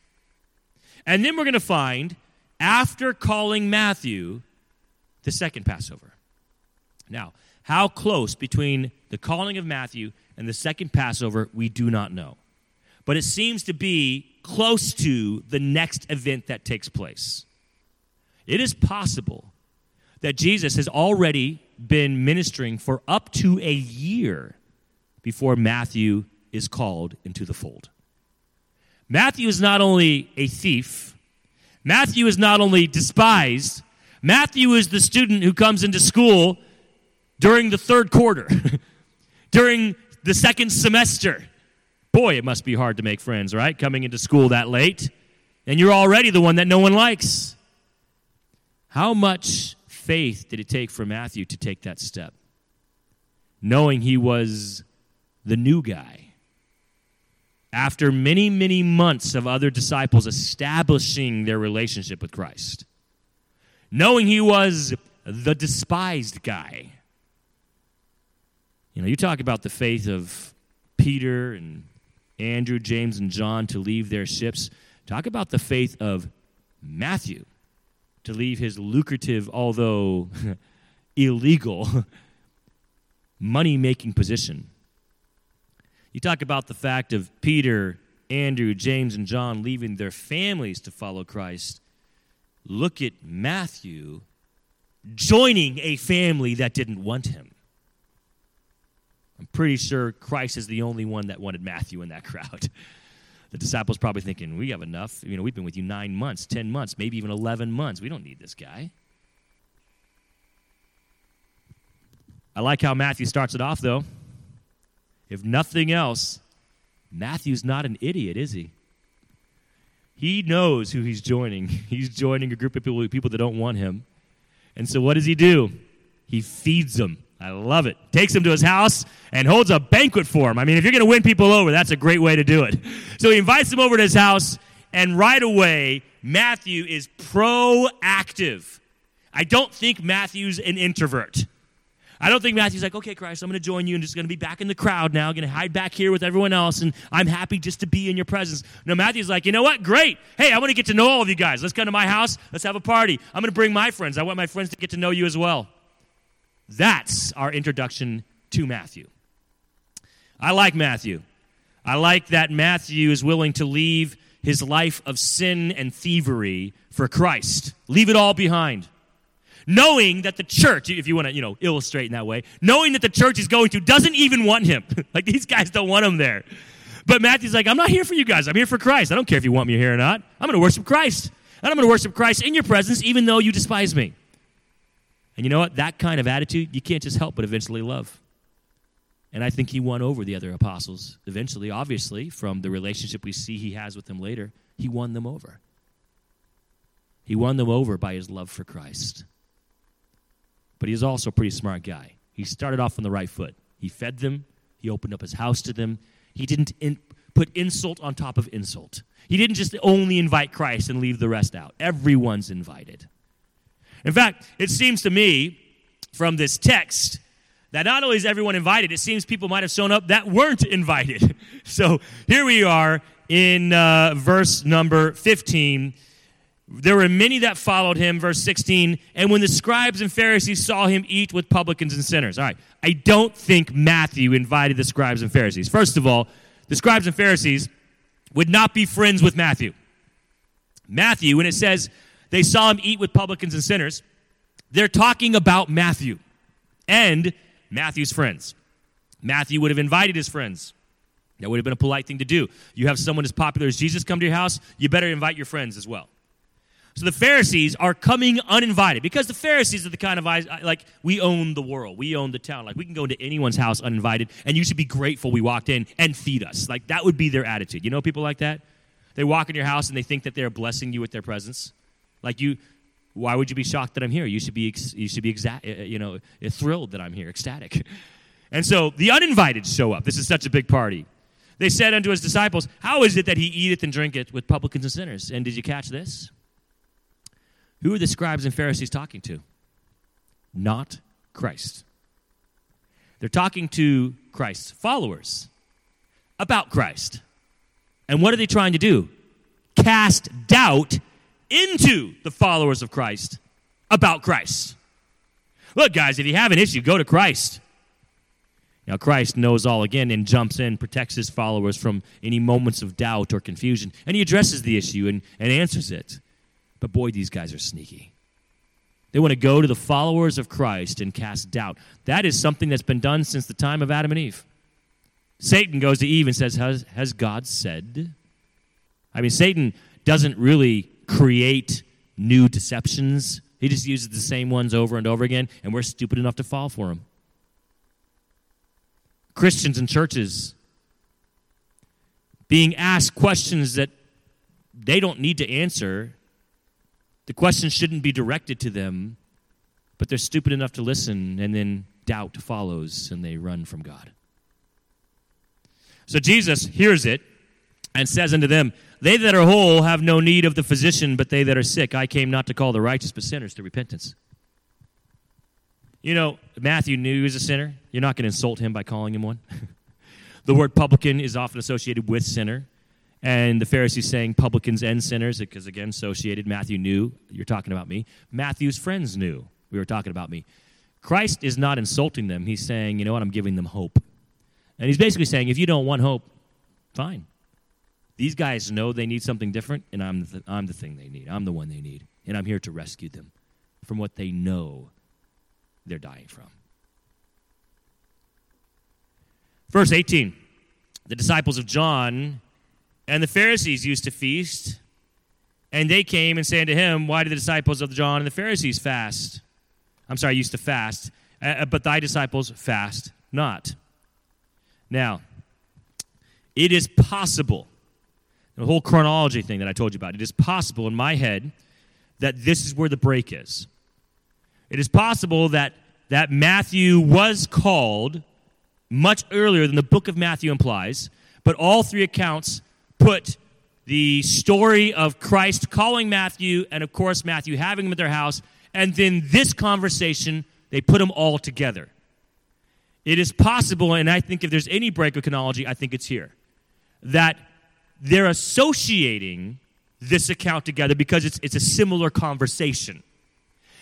And then we're going to find, after calling Matthew, the second Passover. Now, how close between the calling of Matthew and the second Passover, we do not know. But it seems to be close to the next event that takes place. It is possible that Jesus has already been ministering for up to a year before Matthew is called into the fold. Matthew is not only a thief, Matthew is not only despised, Matthew is the student who comes into school during the third quarter, during the second semester. Boy, it must be hard to make friends, right? Coming into school that late. And you're already the one that no one likes. How much faith did it take for Matthew to take that step? Knowing he was the new guy. After many, many months of other disciples establishing their relationship with Christ, knowing he was the despised guy. You know, you talk about the faith of Peter and Andrew, James, and John to leave their ships. Talk about the faith of Matthew to leave his lucrative, although illegal, money making position. You talk about the fact of Peter, Andrew, James, and John leaving their families to follow Christ. Look at Matthew joining a family that didn't want him. I'm pretty sure Christ is the only one that wanted Matthew in that crowd. The disciples probably thinking, we have enough. You know, we've been with you nine months, 10 months, maybe even 11 months. We don't need this guy. I like how Matthew starts it off, though. If nothing else, Matthew's not an idiot, is he? He knows who he's joining. He's joining a group of people, people that don't want him. And so what does he do? He feeds them. I love it. Takes him to his house and holds a banquet for him. I mean, if you're going to win people over, that's a great way to do it. So he invites them over to his house, and right away, Matthew is proactive. I don't think Matthew's an introvert. I don't think Matthew's like, okay, Christ, I'm going to join you and just going to be back in the crowd now, going to hide back here with everyone else, and I'm happy just to be in your presence. No, Matthew's like, you know what? Great. Hey, I want to get to know all of you guys. Let's come to my house. Let's have a party. I'm going to bring my friends. I want my friends to get to know you as well. That's our introduction to Matthew. I like Matthew. I like that Matthew is willing to leave his life of sin and thievery for Christ. Leave it all behind. Knowing that the church, if you want to, you know, illustrate in that way, knowing that the church he's going to doesn't even want him. like these guys don't want him there. But Matthew's like, I'm not here for you guys. I'm here for Christ. I don't care if you want me here or not. I'm going to worship Christ. And I'm going to worship Christ in your presence, even though you despise me. And you know what? That kind of attitude, you can't just help but eventually love. And I think he won over the other apostles eventually, obviously, from the relationship we see he has with them later. He won them over. He won them over by his love for Christ. But he's also a pretty smart guy. He started off on the right foot. He fed them, he opened up his house to them. He didn't in, put insult on top of insult. He didn't just only invite Christ and leave the rest out. Everyone's invited. In fact, it seems to me from this text that not only is everyone invited, it seems people might have shown up that weren't invited. So here we are in uh, verse number 15. There were many that followed him, verse 16. And when the scribes and Pharisees saw him eat with publicans and sinners. All right, I don't think Matthew invited the scribes and Pharisees. First of all, the scribes and Pharisees would not be friends with Matthew. Matthew, when it says they saw him eat with publicans and sinners. They're talking about Matthew and Matthew's friends. Matthew would have invited his friends. That would have been a polite thing to do. You have someone as popular as Jesus come to your house, you better invite your friends as well. So the Pharisees are coming uninvited because the Pharisees are the kind of like we own the world, we own the town. Like we can go into anyone's house uninvited, and you should be grateful we walked in and feed us. Like that would be their attitude. You know people like that? They walk in your house and they think that they're blessing you with their presence. Like you, why would you be shocked that I'm here? You should be, you should be exa- uh, you know, thrilled that I'm here, ecstatic. And so the uninvited show up. This is such a big party. They said unto his disciples, How is it that he eateth and drinketh with publicans and sinners? And did you catch this? Who are the scribes and Pharisees talking to? Not Christ. They're talking to Christ's followers. about Christ. And what are they trying to do? Cast doubt into the followers of Christ about Christ. Look, guys, if you have an issue, go to Christ. Now, Christ knows all again and jumps in, protects his followers from any moments of doubt or confusion, and he addresses the issue and, and answers it. But boy, these guys are sneaky. They want to go to the followers of Christ and cast doubt. That is something that's been done since the time of Adam and Eve. Satan goes to Eve and says, Has, has God said? I mean, Satan doesn't really create new deceptions, he just uses the same ones over and over again, and we're stupid enough to fall for him. Christians and churches being asked questions that they don't need to answer. The questions shouldn't be directed to them, but they're stupid enough to listen, and then doubt follows and they run from God. So Jesus hears it and says unto them, They that are whole have no need of the physician, but they that are sick. I came not to call the righteous, but sinners to repentance. You know, Matthew knew he was a sinner. You're not going to insult him by calling him one. the word publican is often associated with sinner. And the Pharisees saying publicans and sinners, because again, associated. Matthew knew, you're talking about me. Matthew's friends knew, we were talking about me. Christ is not insulting them. He's saying, you know what, I'm giving them hope. And he's basically saying, if you don't want hope, fine. These guys know they need something different, and I'm the, I'm the thing they need. I'm the one they need. And I'm here to rescue them from what they know they're dying from. Verse 18 The disciples of John and the Pharisees used to feast, and they came and said to him, Why do the disciples of John and the Pharisees fast? I'm sorry, used to fast, uh, uh, but thy disciples fast not. Now, it is possible, the whole chronology thing that I told you about, it is possible in my head that this is where the break is. It is possible that, that Matthew was called much earlier than the book of Matthew implies, but all three accounts put the story of Christ calling Matthew, and of course, Matthew having him at their house, and then this conversation, they put them all together. It is possible, and I think if there's any break of chronology, I think it's here, that they're associating this account together because it's, it's a similar conversation.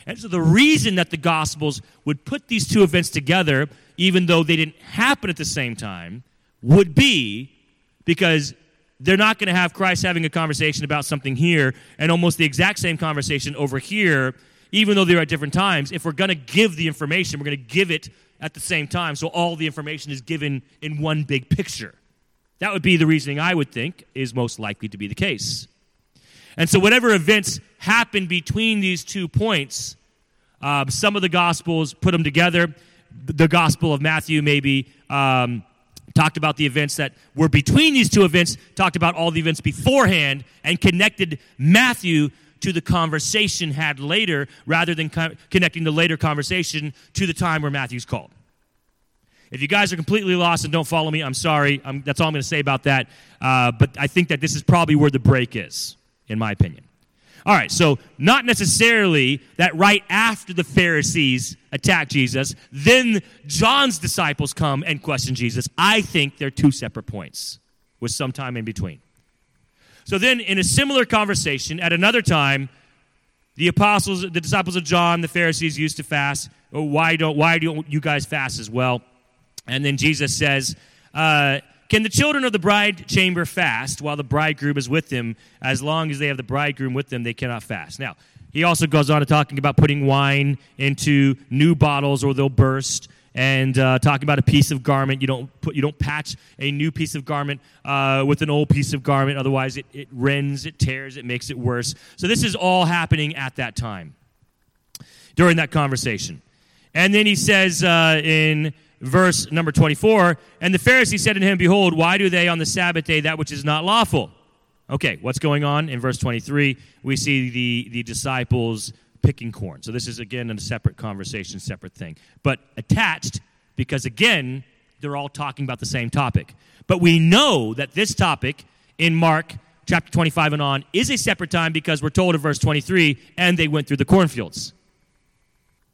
And so the reason that the Gospels would put these two events together, even though they didn't happen at the same time, would be because they're not going to have Christ having a conversation about something here and almost the exact same conversation over here, even though they're at different times. If we're going to give the information, we're going to give it at the same time. So all the information is given in one big picture. That would be the reasoning I would think is most likely to be the case. And so, whatever events happen between these two points, um, some of the Gospels put them together. The Gospel of Matthew maybe um, talked about the events that were between these two events, talked about all the events beforehand, and connected Matthew to the conversation had later rather than co- connecting the later conversation to the time where Matthew's called. If you guys are completely lost and don't follow me, I'm sorry. I'm, that's all I'm going to say about that. Uh, but I think that this is probably where the break is, in my opinion. All right, so not necessarily that right after the Pharisees attack Jesus, then John's disciples come and question Jesus. I think they're two separate points with some time in between. So then, in a similar conversation, at another time, the apostles, the disciples of John, the Pharisees used to fast. Oh, why don't why don't you guys fast as well? And then Jesus says, uh, can the children of the bride chamber fast while the bridegroom is with them? As long as they have the bridegroom with them, they cannot fast. Now, he also goes on to talking about putting wine into new bottles or they'll burst and uh, talking about a piece of garment. You don't put, you don't patch a new piece of garment uh, with an old piece of garment. Otherwise, it, it rends, it tears, it makes it worse. So this is all happening at that time during that conversation. And then he says uh, in verse number 24 And the Pharisee said to him, Behold, why do they on the Sabbath day that which is not lawful? Okay, what's going on? In verse 23, we see the, the disciples picking corn. So this is, again, a separate conversation, separate thing. But attached, because again, they're all talking about the same topic. But we know that this topic in Mark chapter 25 and on is a separate time because we're told in verse 23, and they went through the cornfields.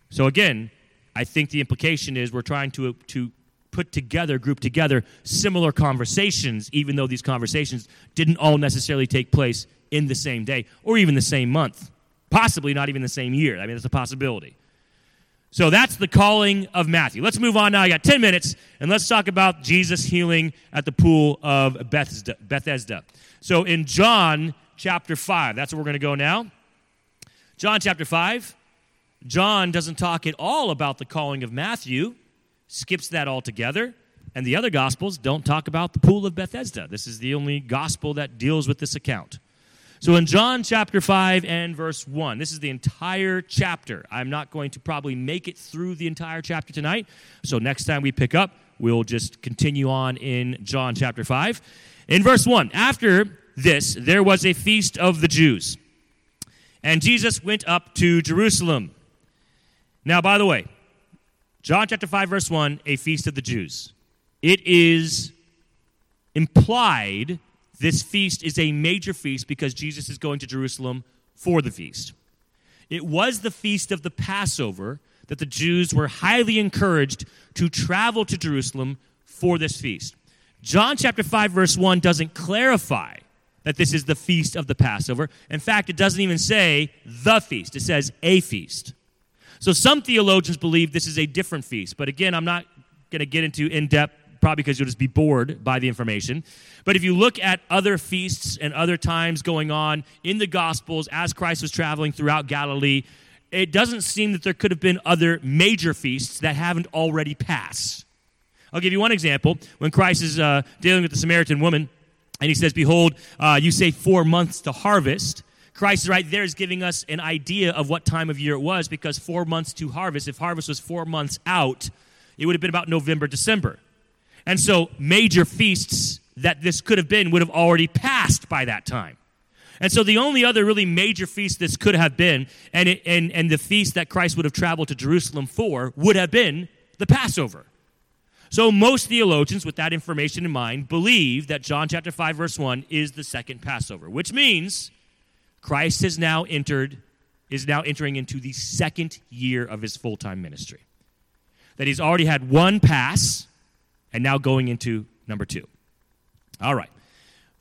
So again, I think the implication is we're trying to, to put together, group together similar conversations, even though these conversations didn't all necessarily take place in the same day or even the same month, possibly not even the same year. I mean, it's a possibility. So that's the calling of Matthew. Let's move on now. I got 10 minutes, and let's talk about Jesus healing at the pool of Bethesda. Bethesda. So in John chapter 5, that's where we're going to go now. John chapter 5. John doesn't talk at all about the calling of Matthew, skips that altogether. And the other gospels don't talk about the pool of Bethesda. This is the only gospel that deals with this account. So in John chapter 5 and verse 1, this is the entire chapter. I'm not going to probably make it through the entire chapter tonight. So next time we pick up, we'll just continue on in John chapter 5. In verse 1, after this, there was a feast of the Jews. And Jesus went up to Jerusalem. Now, by the way, John chapter 5, verse 1, a feast of the Jews. It is implied this feast is a major feast because Jesus is going to Jerusalem for the feast. It was the feast of the Passover that the Jews were highly encouraged to travel to Jerusalem for this feast. John chapter 5 verse 1 doesn't clarify that this is the feast of the Passover. In fact, it doesn't even say the feast. It says a feast. So some theologians believe this is a different feast, but again, I'm not going to get into in depth probably because you'll just be bored by the information. But if you look at other feasts and other times going on in the Gospels as Christ was traveling throughout Galilee, it doesn't seem that there could have been other major feasts that haven't already passed. I'll give you one example. When Christ is uh, dealing with the Samaritan woman, and he says, Behold, uh, you say four months to harvest. Christ right there is giving us an idea of what time of year it was because four months to harvest, if harvest was four months out, it would have been about November, December. And so major feasts that this could have been would have already passed by that time. And so the only other really major feast this could have been, and, it, and, and the feast that Christ would have traveled to Jerusalem for, would have been the Passover. So most theologians, with that information in mind, believe that John chapter 5, verse 1 is the second Passover, which means Christ has now entered, is now entering into the second year of his full-time ministry. That he's already had one pass, and now going into number two. All right.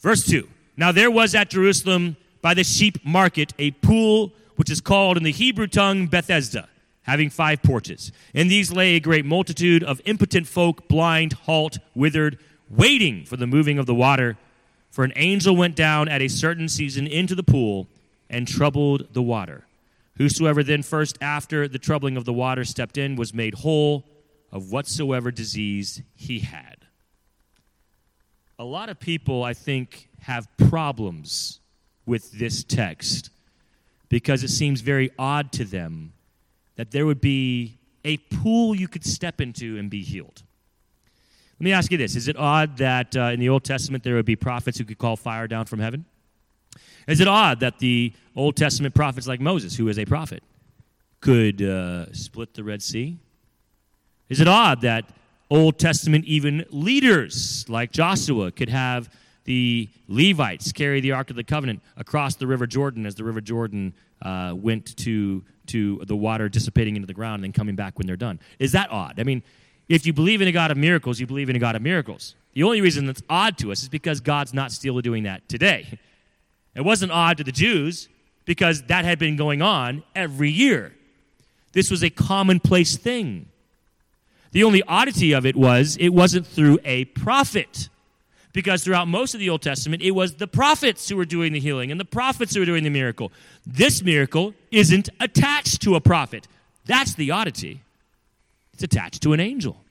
Verse 2. Now there was at Jerusalem by the sheep market a pool which is called in the Hebrew tongue Bethesda, having five porches. In these lay a great multitude of impotent folk, blind, halt, withered, waiting for the moving of the water. For an angel went down at a certain season into the pool and troubled the water. Whosoever then first after the troubling of the water stepped in was made whole of whatsoever disease he had. A lot of people, I think, have problems with this text because it seems very odd to them that there would be a pool you could step into and be healed. Let me ask you this Is it odd that uh, in the Old Testament there would be prophets who could call fire down from heaven? Is it odd that the Old Testament prophets like Moses, who is a prophet, could uh, split the Red Sea? Is it odd that Old Testament even leaders like Joshua could have the Levites carry the Ark of the Covenant across the River Jordan as the River Jordan uh, went to, to the water dissipating into the ground and then coming back when they're done? Is that odd? I mean, if you believe in a God of miracles, you believe in a God of miracles. The only reason that's odd to us is because God's not still doing that today. It wasn't odd to the Jews because that had been going on every year. This was a commonplace thing. The only oddity of it was it wasn't through a prophet. Because throughout most of the Old Testament, it was the prophets who were doing the healing and the prophets who were doing the miracle. This miracle isn't attached to a prophet. That's the oddity. It's attached to an angel.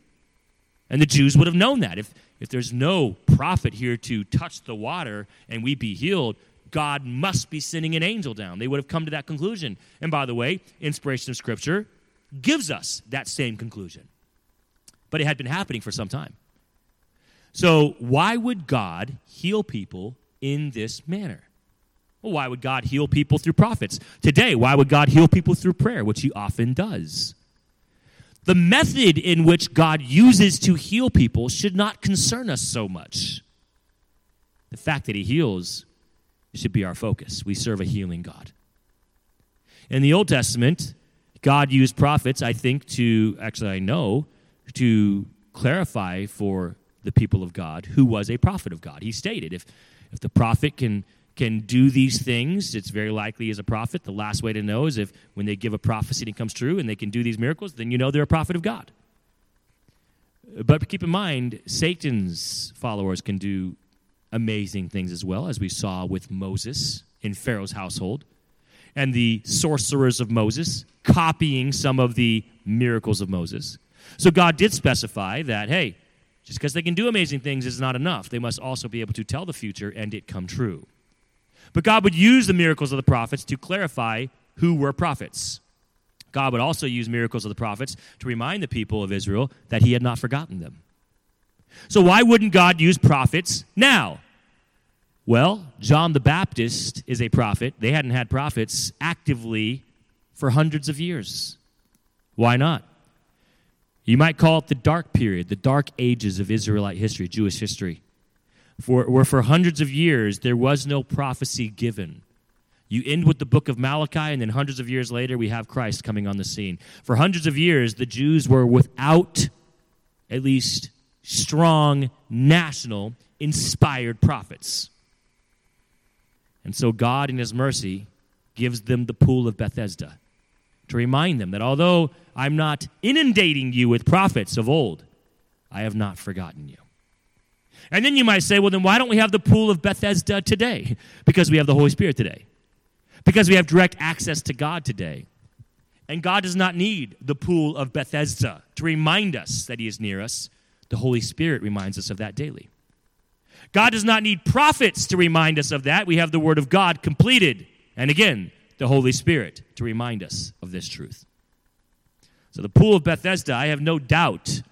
And the Jews would have known that. If, if there's no prophet here to touch the water and we be healed, God must be sending an angel down. They would have come to that conclusion. And by the way, inspiration of Scripture gives us that same conclusion but it had been happening for some time. So, why would God heal people in this manner? Well, why would God heal people through prophets? Today, why would God heal people through prayer, which He often does? The method in which God uses to heal people should not concern us so much. The fact that He heals should be our focus. We serve a healing God. In the Old Testament, God used prophets, I think, to, actually, I know, to clarify for the people of God who was a prophet of God. He stated if, if the prophet can, can do these things, it's very likely as a prophet. The last way to know is if when they give a prophecy and it comes true and they can do these miracles, then you know they're a prophet of God. But keep in mind, Satan's followers can do amazing things as well, as we saw with Moses in Pharaoh's household and the sorcerers of Moses copying some of the miracles of Moses. So God did specify that, hey, just because they can do amazing things is not enough. They must also be able to tell the future and it come true. But God would use the miracles of the prophets to clarify who were prophets. God would also use miracles of the prophets to remind the people of Israel that he had not forgotten them. So, why wouldn't God use prophets now? Well, John the Baptist is a prophet. They hadn't had prophets actively for hundreds of years. Why not? You might call it the dark period, the dark ages of Israelite history, Jewish history, for, where for hundreds of years there was no prophecy given. You end with the book of Malachi, and then hundreds of years later, we have Christ coming on the scene. For hundreds of years, the Jews were without at least strong, national, inspired prophets. And so God, in His mercy, gives them the pool of Bethesda to remind them that although I'm not inundating you with prophets of old, I have not forgotten you. And then you might say, well, then why don't we have the pool of Bethesda today? Because we have the Holy Spirit today. Because we have direct access to God today. And God does not need the pool of Bethesda to remind us that He is near us. The Holy Spirit reminds us of that daily. God does not need prophets to remind us of that. We have the Word of God completed. And again, the Holy Spirit to remind us of this truth. So, the pool of Bethesda, I have no doubt,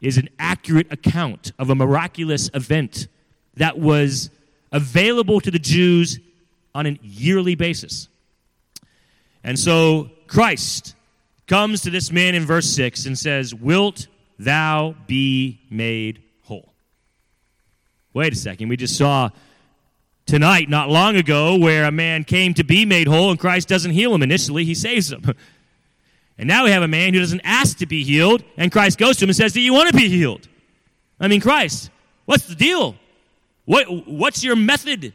is an accurate account of a miraculous event that was available to the Jews on a yearly basis. And so, Christ comes to this man in verse 6 and says, Wilt thou be made whole? Wait a second. We just saw tonight, not long ago, where a man came to be made whole and Christ doesn't heal him initially, he saves him. And now we have a man who doesn't ask to be healed, and Christ goes to him and says, Do you want to be healed? I mean, Christ, what's the deal? What, what's your method?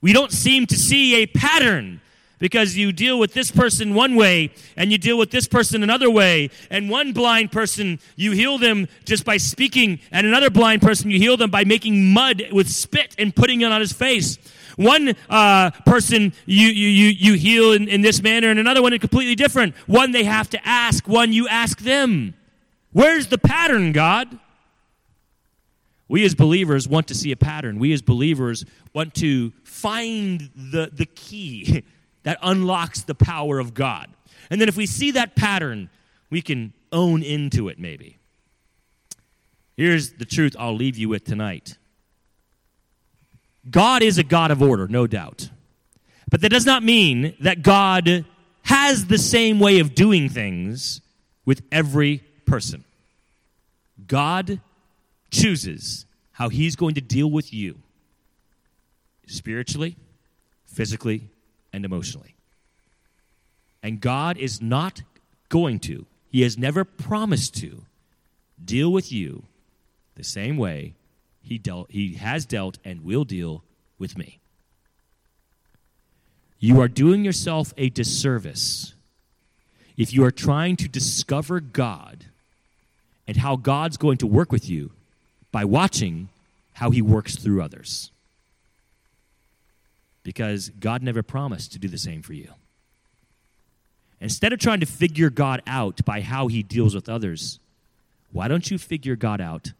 We don't seem to see a pattern because you deal with this person one way and you deal with this person another way. And one blind person, you heal them just by speaking, and another blind person, you heal them by making mud with spit and putting it on his face. One uh, person you, you, you, heal in, in this manner, and another one is completely different. One they have to ask, one you ask them. Where's the pattern, God? We as believers want to see a pattern. We as believers want to find the, the key that unlocks the power of God. And then if we see that pattern, we can own into it maybe. Here's the truth I'll leave you with tonight God is a God of order, no doubt. But that does not mean that God has the same way of doing things with every person. God chooses how He's going to deal with you spiritually, physically, and emotionally. And God is not going to, He has never promised to, deal with you the same way He, dealt, he has dealt and will deal with me. You are doing yourself a disservice if you are trying to discover God and how God's going to work with you by watching how He works through others because God never promised to do the same for you. Instead of trying to figure God out by how he deals with others, why don't you figure God out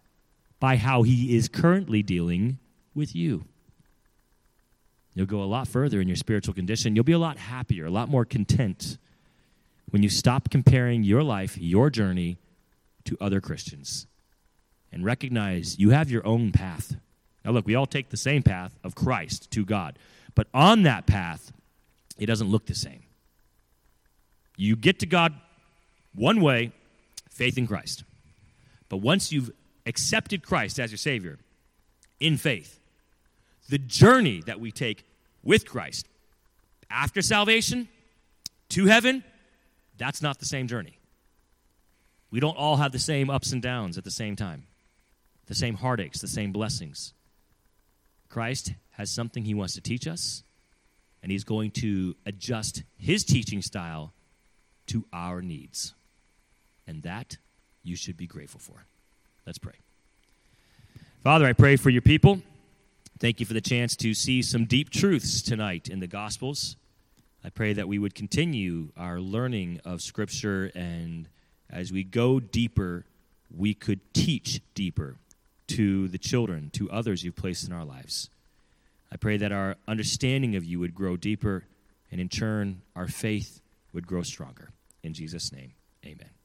by how he is currently dealing with you? You'll go a lot further in your spiritual condition. You'll be a lot happier, a lot more content when you stop comparing your life, your journey to other Christians and recognize you have your own path. Now, look, we all take the same path of Christ to God. But on that path, it doesn't look the same. You get to God one way, faith in Christ. But once you've accepted Christ as your Savior in faith, the journey that we take with Christ after salvation to heaven, that's not the same journey. We don't all have the same ups and downs at the same time. the same heartaches, the same blessings. Christ has something he wants to teach us, and he's going to adjust his teaching style to our needs. And that you should be grateful for. Let's pray. Father, I pray for your people. Thank you for the chance to see some deep truths tonight in the Gospels. I pray that we would continue our learning of Scripture, and as we go deeper, we could teach deeper to the children, to others you've placed in our lives. I pray that our understanding of you would grow deeper, and in turn, our faith would grow stronger. In Jesus' name, amen.